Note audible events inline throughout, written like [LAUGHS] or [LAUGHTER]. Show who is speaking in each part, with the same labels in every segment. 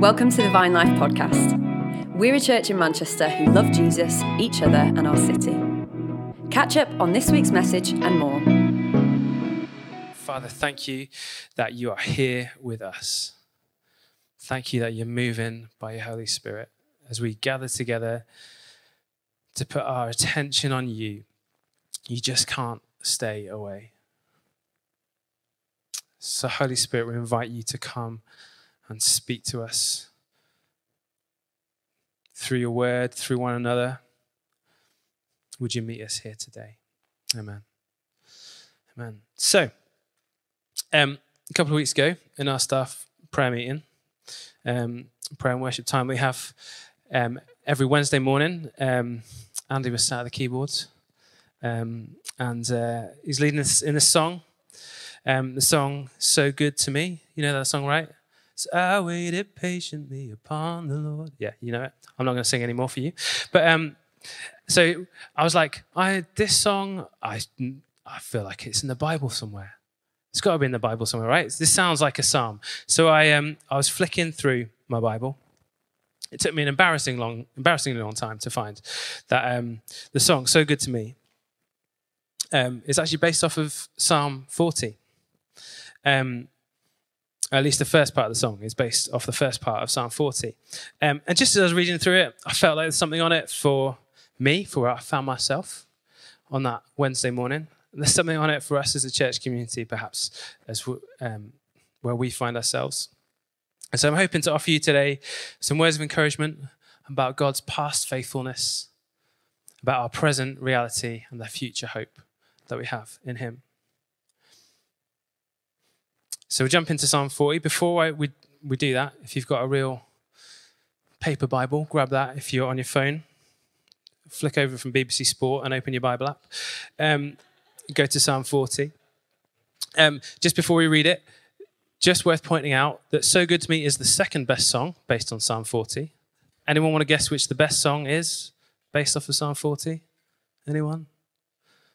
Speaker 1: Welcome to the Vine Life podcast. We're a church in Manchester who love Jesus, each other, and our city. Catch up on this week's message and more.
Speaker 2: Father, thank you that you are here with us. Thank you that you're moving by your Holy Spirit as we gather together to put our attention on you. You just can't stay away. So, Holy Spirit, we invite you to come and speak to us through your word, through one another. Would you meet us here today? Amen. Amen. So, um, a couple of weeks ago in our staff prayer meeting, um, prayer and worship time, we have um, every Wednesday morning. Um, Andy was sat at the keyboards, um, and uh, he's leading us in a song. Um, the song "So Good to Me." You know that song, right? So I waited patiently upon the Lord. Yeah, you know it. I'm not going to sing anymore for you. But um, so I was like, I this song, I I feel like it's in the Bible somewhere. It's got to be in the Bible somewhere, right? This sounds like a psalm. So I um I was flicking through my Bible. It took me an embarrassing long, embarrassingly long time to find that um, the song "So Good to Me" um, is actually based off of Psalm 40. Um, at least the first part of the song is based off the first part of Psalm 40. Um, and just as I was reading through it, I felt like there's something on it for me, for where I found myself on that Wednesday morning. And there's something on it for us as a church community, perhaps, as um, where we find ourselves. And so I'm hoping to offer you today some words of encouragement about God's past faithfulness, about our present reality, and the future hope that we have in Him. So we jump into Psalm 40. Before I, we, we do that, if you've got a real paper Bible, grab that. If you're on your phone, flick over from BBC Sport and open your Bible app. Um, go to Psalm 40. Um, just before we read it, just worth pointing out that So Good to Me is the second best song based on Psalm 40. Anyone want to guess which the best song is based off of Psalm 40? Anyone?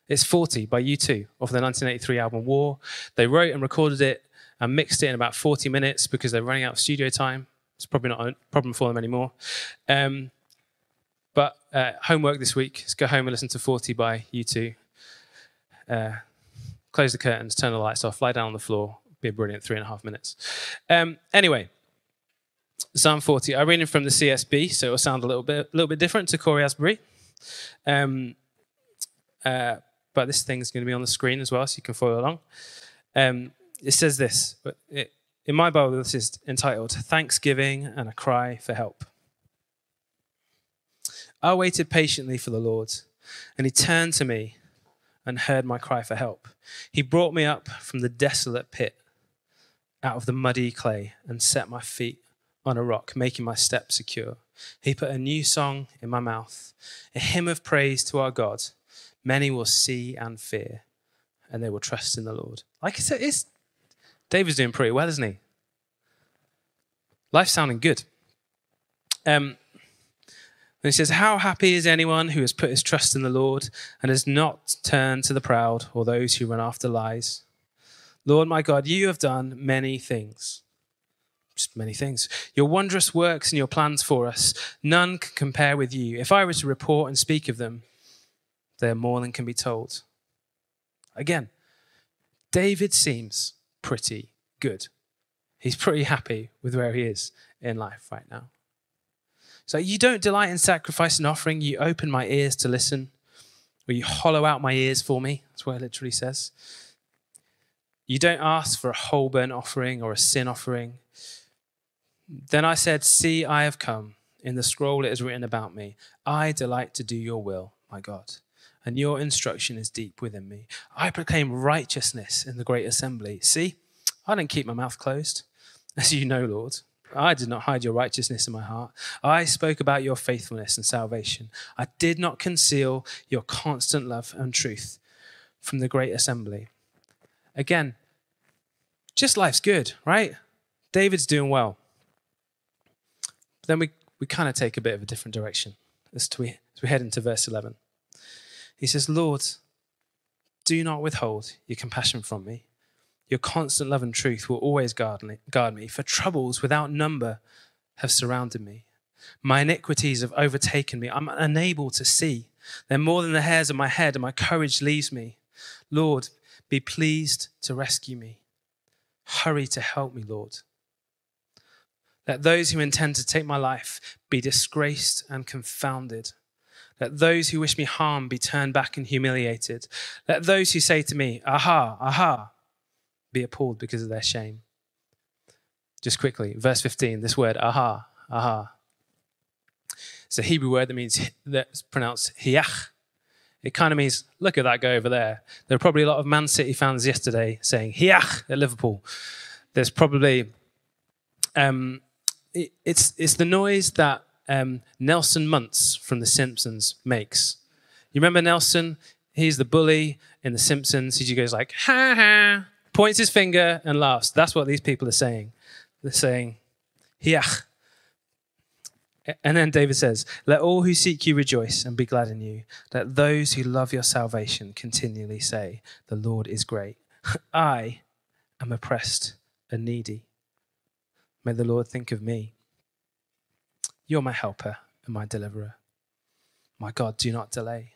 Speaker 2: It's 40 by U2 off the 1983 album War. They wrote and recorded it and mixed it in about 40 minutes because they're running out of studio time. It's probably not a problem for them anymore. Um, but uh, homework this week is go home and listen to 40 by U2. Uh, close the curtains, turn the lights off, lie down on the floor. Be a brilliant three and a half minutes. Um, anyway, Psalm 40. I'm reading from the CSB, so it will sound a little bit, a little bit different to Cory Asbury. Um, uh, but this thing's going to be on the screen as well, so you can follow along. Um, it says this it, in my Bible, this is entitled Thanksgiving and a Cry for Help. I waited patiently for the Lord, and he turned to me and heard my cry for help. He brought me up from the desolate pit, out of the muddy clay, and set my feet on a rock, making my steps secure. He put a new song in my mouth, a hymn of praise to our God. Many will see and fear, and they will trust in the Lord. Like I said, it's David's doing pretty well, isn't he? Life's sounding good. Um, and he says, How happy is anyone who has put his trust in the Lord and has not turned to the proud or those who run after lies? Lord my God, you have done many things. Just many things. Your wondrous works and your plans for us, none can compare with you. If I were to report and speak of them, they are more than can be told. Again, David seems pretty good. He's pretty happy with where he is in life right now. So you don't delight in sacrifice and offering, you open my ears to listen, or you hollow out my ears for me. That's what it literally says. You don't ask for a whole burnt offering or a sin offering. Then I said, See, I have come. In the scroll it is written about me. I delight to do your will, my God and your instruction is deep within me. I proclaim righteousness in the great assembly. See, I didn't keep my mouth closed, [LAUGHS] as you know, Lord. I did not hide your righteousness in my heart. I spoke about your faithfulness and salvation. I did not conceal your constant love and truth from the great assembly. Again, just life's good, right? David's doing well. But then we, we kind of take a bit of a different direction as, we, as we head into verse 11. He says, Lord, do not withhold your compassion from me. Your constant love and truth will always guard me, for troubles without number have surrounded me. My iniquities have overtaken me. I'm unable to see. They're more than the hairs of my head, and my courage leaves me. Lord, be pleased to rescue me. Hurry to help me, Lord. Let those who intend to take my life be disgraced and confounded. Let those who wish me harm be turned back and humiliated. Let those who say to me, Aha, aha, be appalled because of their shame. Just quickly, verse 15, this word, aha, aha. It's a Hebrew word that means, that's pronounced hiach. It kind of means, look at that guy over there. There are probably a lot of Man City fans yesterday saying hiach at Liverpool. There's probably, um, it, it's, it's the noise that um, Nelson Muntz from The Simpsons makes. You remember Nelson? He's the bully in The Simpsons. He goes like, ha ha, points his finger and laughs. That's what these people are saying. They're saying, yeah. And then David says, Let all who seek you rejoice and be glad in you. Let those who love your salvation continually say, The Lord is great. [LAUGHS] I am oppressed and needy. May the Lord think of me. You're my helper and my deliverer. My God, do not delay.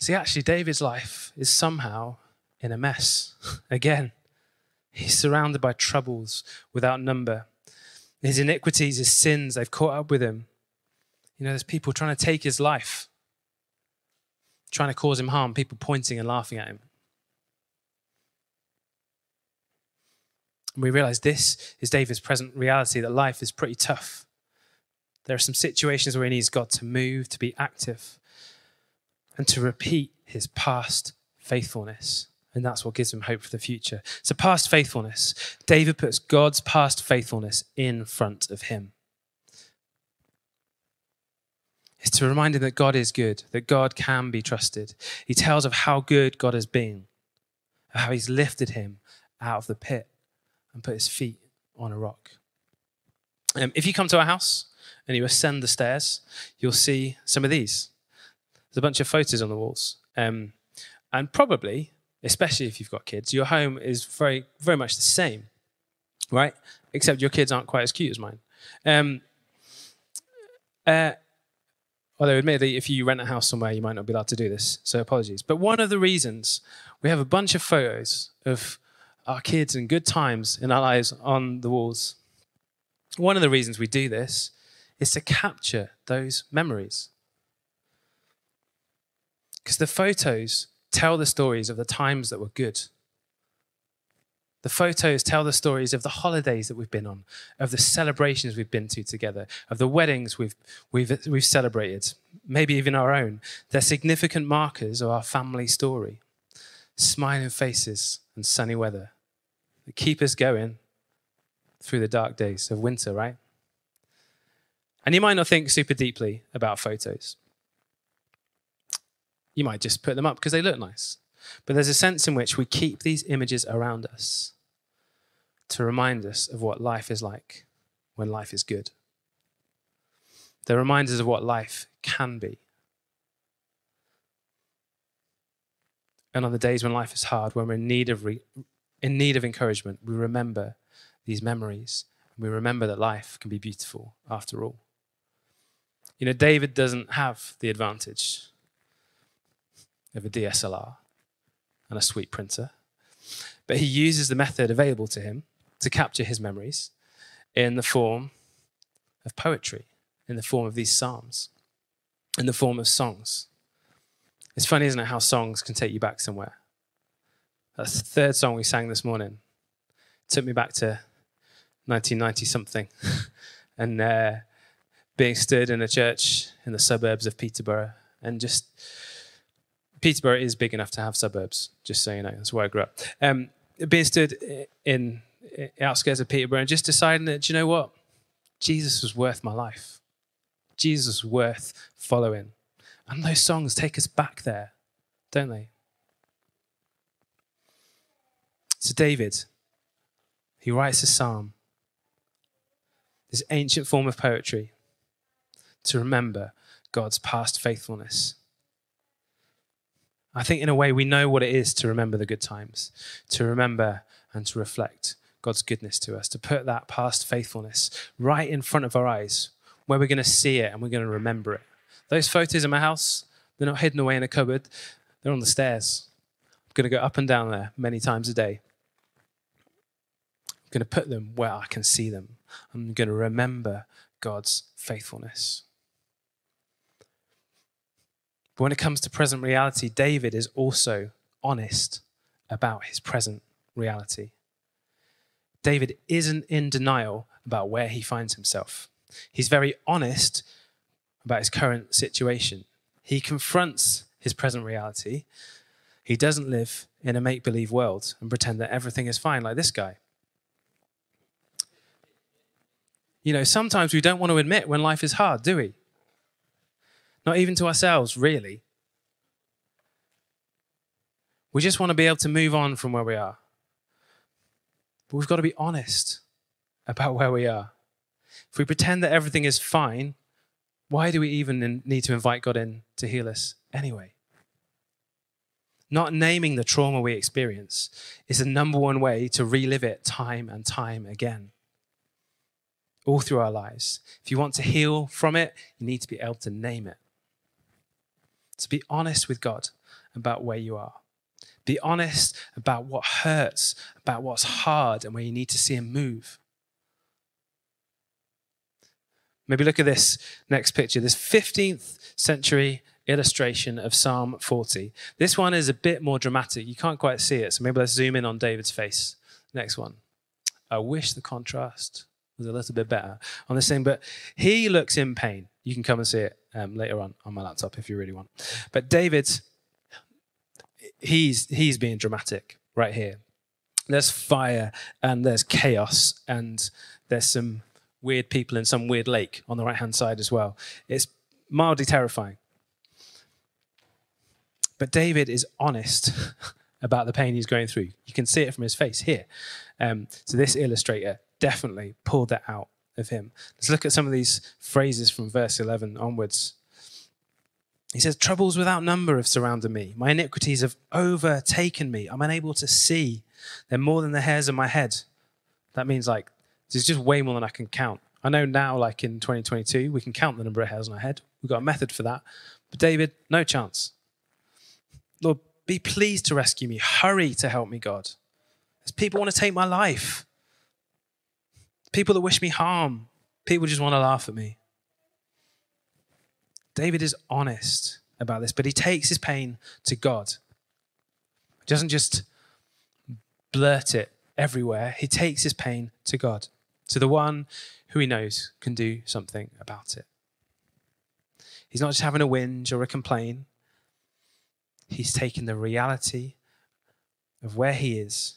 Speaker 2: See, actually, David's life is somehow in a mess. [LAUGHS] Again, he's surrounded by troubles without number. His iniquities, his sins, they've caught up with him. You know, there's people trying to take his life, trying to cause him harm, people pointing and laughing at him. We realize this is David's present reality that life is pretty tough. There are some situations where he needs God to move, to be active, and to repeat his past faithfulness. And that's what gives him hope for the future. So, past faithfulness. David puts God's past faithfulness in front of him. It's to remind him that God is good, that God can be trusted. He tells of how good God has been, how he's lifted him out of the pit and put his feet on a rock. Um, if you come to our house and you ascend the stairs, you'll see some of these. There's a bunch of photos on the walls. Um, and probably, especially if you've got kids, your home is very, very much the same, right? Except your kids aren't quite as cute as mine. Um, uh, although, admittedly, if you rent a house somewhere, you might not be allowed to do this, so apologies. But one of the reasons we have a bunch of photos of our kids and good times in our lives on the walls. One of the reasons we do this is to capture those memories. Because the photos tell the stories of the times that were good. The photos tell the stories of the holidays that we've been on, of the celebrations we've been to together, of the weddings we've, we've, we've celebrated, maybe even our own. They're significant markers of our family story. Smiling faces and sunny weather that keep us going through the dark days of winter, right? And you might not think super deeply about photos. You might just put them up because they look nice. But there's a sense in which we keep these images around us to remind us of what life is like when life is good. They're reminders of what life can be. And on the days when life is hard, when we're in need of re- in need of encouragement, we remember these memories. And we remember that life can be beautiful after all. You know, David doesn't have the advantage of a DSLR and a sweet printer, but he uses the method available to him to capture his memories in the form of poetry, in the form of these psalms, in the form of songs. It's funny, isn't it, how songs can take you back somewhere? That's the third song we sang this morning. Took me back to 1990 something. [LAUGHS] and uh, being stood in a church in the suburbs of Peterborough. And just, Peterborough is big enough to have suburbs, just so you know. That's where I grew up. Um, being stood in, in outskirts of Peterborough and just deciding that, you know what? Jesus was worth my life. Jesus was worth following. And those songs take us back there, don't they? So, David, he writes a psalm, this ancient form of poetry, to remember God's past faithfulness. I think, in a way, we know what it is to remember the good times, to remember and to reflect God's goodness to us, to put that past faithfulness right in front of our eyes, where we're going to see it and we're going to remember it. Those photos in my house, they're not hidden away in a cupboard, they're on the stairs. I'm going to go up and down there many times a day. I'm going to put them where I can see them. I'm going to remember God's faithfulness. But when it comes to present reality, David is also honest about his present reality. David isn't in denial about where he finds himself. He's very honest about his current situation. He confronts his present reality. He doesn't live in a make believe world and pretend that everything is fine like this guy. You know, sometimes we don't want to admit when life is hard, do we? Not even to ourselves, really. We just want to be able to move on from where we are. But we've got to be honest about where we are. If we pretend that everything is fine, why do we even need to invite God in to heal us anyway? Not naming the trauma we experience is the number one way to relive it time and time again, all through our lives. If you want to heal from it, you need to be able to name it. To be honest with God about where you are. Be honest about what hurts, about what's hard, and where you need to see Him move. Maybe look at this next picture, this 15th century illustration of Psalm 40. This one is a bit more dramatic. You can't quite see it, so maybe let's zoom in on David's face. Next one. I wish the contrast was a little bit better on this thing, but he looks in pain. You can come and see it um, later on on my laptop if you really want. But David's he's he's being dramatic right here. There's fire and there's chaos and there's some weird people in some weird lake on the right hand side as well. It's mildly terrifying. But David is honest [LAUGHS] about the pain he's going through. You can see it from his face here. Um, so this illustrator definitely pulled that out of him. Let's look at some of these phrases from verse 11 onwards. He says, Troubles without number have surrounded me. My iniquities have overtaken me. I'm unable to see. They're more than the hairs of my head. That means like, there's just way more than I can count. I know now, like in 2022, we can count the number of hairs on our head. We've got a method for that. But David, no chance. Lord, be pleased to rescue me. Hurry to help me, God. As people want to take my life, people that wish me harm, people just want to laugh at me. David is honest about this, but he takes his pain to God. He doesn't just blurt it everywhere, he takes his pain to God, to the one who he knows can do something about it. He's not just having a whinge or a complain, he's taking the reality of where he is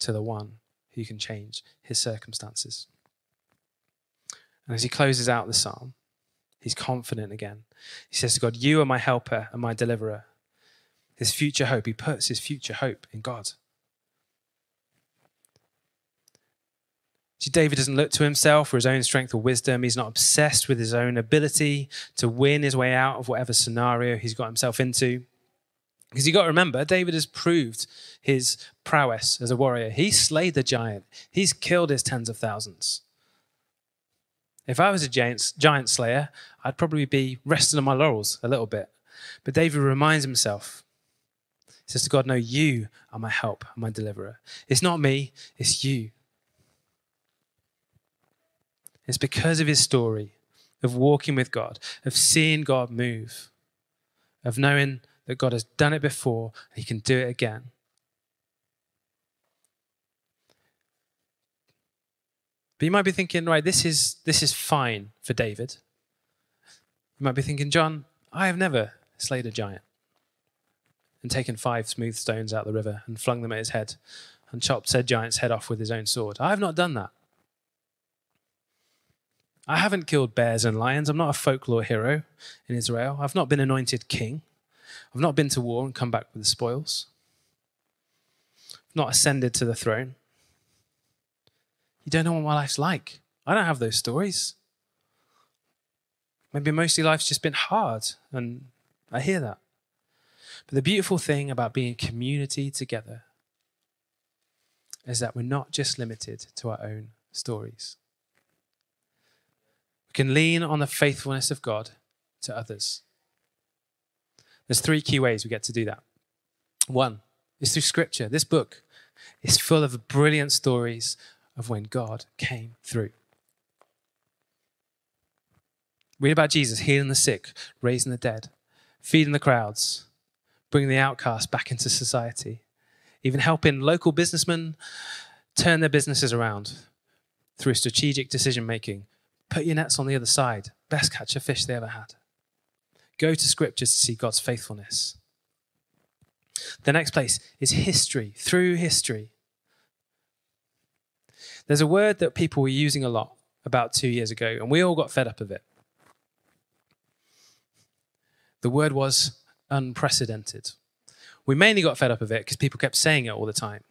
Speaker 2: to the one who can change his circumstances. And as he closes out the psalm, He's confident again. He says to God, You are my helper and my deliverer. His future hope, he puts his future hope in God. See, David doesn't look to himself for his own strength or wisdom. He's not obsessed with his own ability to win his way out of whatever scenario he's got himself into. Because you've got to remember, David has proved his prowess as a warrior. He slayed the giant, he's killed his tens of thousands. If I was a giant, giant slayer, I'd probably be resting on my laurels a little bit. But David reminds himself. He says to God, No, you are my help, my deliverer. It's not me, it's you. It's because of his story of walking with God, of seeing God move, of knowing that God has done it before and he can do it again. But you might be thinking, right, this is this is fine for David. You might be thinking, John, I have never slayed a giant and taken five smooth stones out of the river and flung them at his head and chopped said giant's head off with his own sword. I have not done that. I haven't killed bears and lions. I'm not a folklore hero in Israel. I've not been anointed king. I've not been to war and come back with the spoils. I've not ascended to the throne. You don't know what my life's like. I don't have those stories. Maybe mostly life's just been hard, and I hear that. But the beautiful thing about being community together is that we're not just limited to our own stories. Can lean on the faithfulness of God to others. There's three key ways we get to do that. One is through scripture. This book is full of brilliant stories of when God came through. Read about Jesus healing the sick, raising the dead, feeding the crowds, bringing the outcast back into society, even helping local businessmen turn their businesses around through strategic decision making. Put your nets on the other side. Best catch of fish they ever had. Go to scriptures to see God's faithfulness. The next place is history, through history. There's a word that people were using a lot about two years ago, and we all got fed up of it. The word was unprecedented. We mainly got fed up of it because people kept saying it all the time.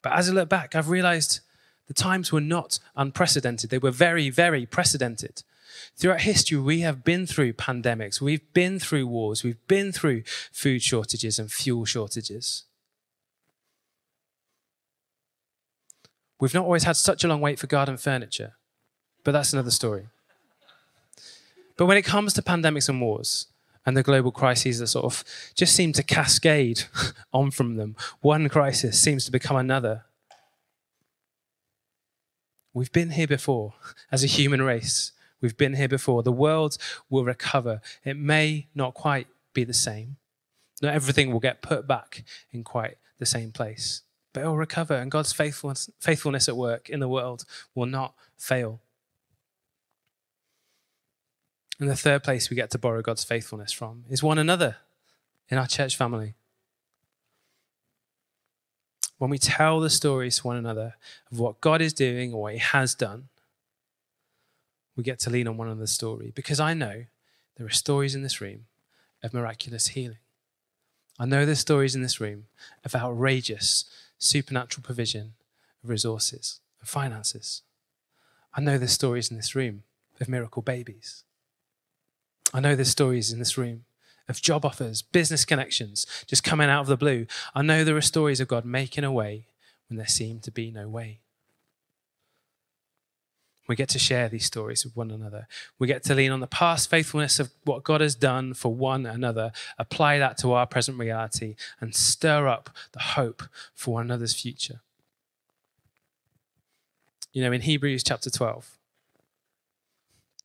Speaker 2: But as I look back, I've realized the times were not unprecedented. They were very, very precedented. Throughout history, we have been through pandemics, we've been through wars, we've been through food shortages and fuel shortages. We've not always had such a long wait for garden furniture, but that's another story. But when it comes to pandemics and wars and the global crises that sort of just seem to cascade [LAUGHS] on from them, one crisis seems to become another. We've been here before as a human race. We've been here before. The world will recover. It may not quite be the same. Not everything will get put back in quite the same place, but it will recover, and God's faithfulness, faithfulness at work in the world will not fail. And the third place we get to borrow God's faithfulness from is one another in our church family. When we tell the stories to one another of what God is doing or what He has done, we get to lean on one another's story because I know there are stories in this room of miraculous healing. I know there's stories in this room of outrageous supernatural provision of resources and finances. I know there's stories in this room of miracle babies. I know there's stories in this room of job offers, business connections just coming out of the blue. I know there are stories of God making a way when there seemed to be no way. We get to share these stories with one another. We get to lean on the past faithfulness of what God has done for one another, apply that to our present reality, and stir up the hope for one another's future. You know, in Hebrews chapter 12,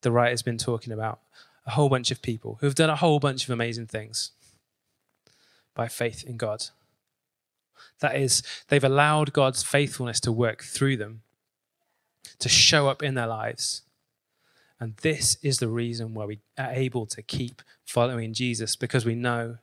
Speaker 2: the writer's been talking about a whole bunch of people who have done a whole bunch of amazing things by faith in God. That is, they've allowed God's faithfulness to work through them to show up in their lives. And this is the reason why we are able to keep following Jesus because we know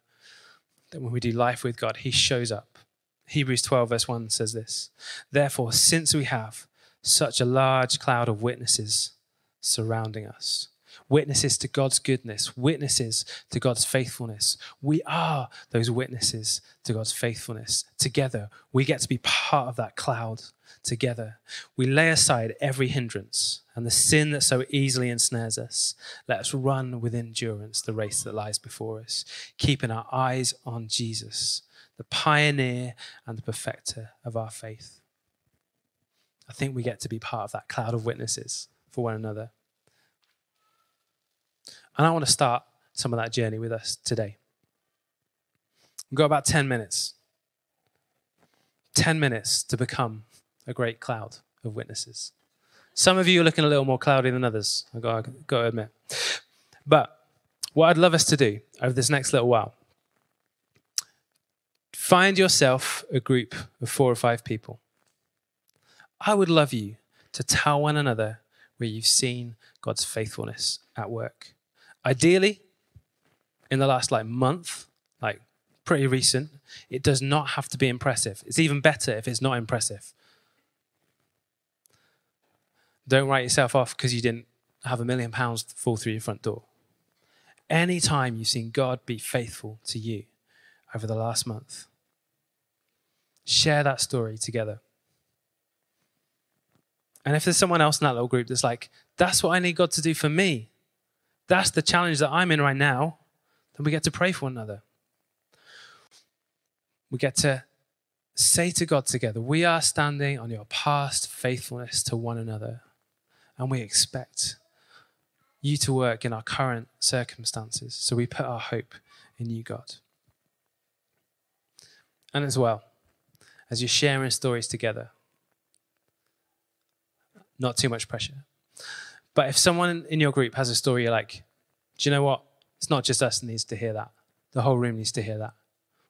Speaker 2: that when we do life with God, He shows up. Hebrews 12, verse 1 says this Therefore, since we have such a large cloud of witnesses surrounding us, witnesses to God's goodness, witnesses to God's faithfulness. We are those witnesses to God's faithfulness. Together, we get to be part of that cloud together. We lay aside every hindrance and the sin that so easily ensnares us. Let us run with endurance the race that lies before us, keeping our eyes on Jesus, the pioneer and the perfecter of our faith. I think we get to be part of that cloud of witnesses for one another. And I want to start some of that journey with us today. We've got about 10 minutes. 10 minutes to become a great cloud of witnesses. Some of you are looking a little more cloudy than others, I've got, I've got to admit. But what I'd love us to do over this next little while, find yourself a group of four or five people. I would love you to tell one another where you've seen God's faithfulness at work. Ideally, in the last like month, like pretty recent, it does not have to be impressive. It's even better if it's not impressive. Don't write yourself off because you didn't have a million pounds fall through your front door. Anytime you've seen God be faithful to you over the last month, share that story together. And if there's someone else in that little group that's like, that's what I need God to do for me, that's the challenge that I'm in right now, then we get to pray for one another. We get to say to God together, We are standing on your past faithfulness to one another, and we expect you to work in our current circumstances. So we put our hope in you, God. And as well, as you're sharing stories together, not too much pressure. But if someone in your group has a story you're like, do you know what? It's not just us that needs to hear that. The whole room needs to hear that.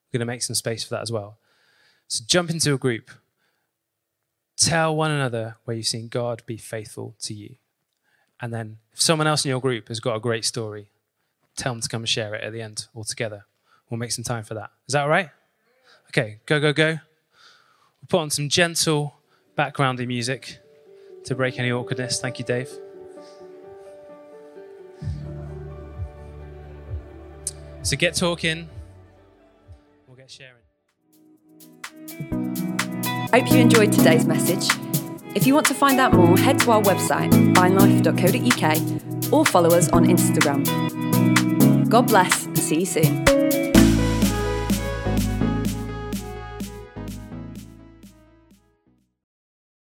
Speaker 2: We're going to make some space for that as well. So jump into a group. Tell one another where you've seen God be faithful to you. And then if someone else in your group has got a great story, tell them to come and share it at the end all together. We'll make some time for that. Is that all right? Okay, go, go, go. We'll put on some gentle backgroundy music to break any awkwardness. Thank you, Dave. So get talking. We'll get sharing.
Speaker 1: Hope you enjoyed today's message. If you want to find out more, head to our website, vinelife.co.uk, or follow us on Instagram. God bless and see you soon.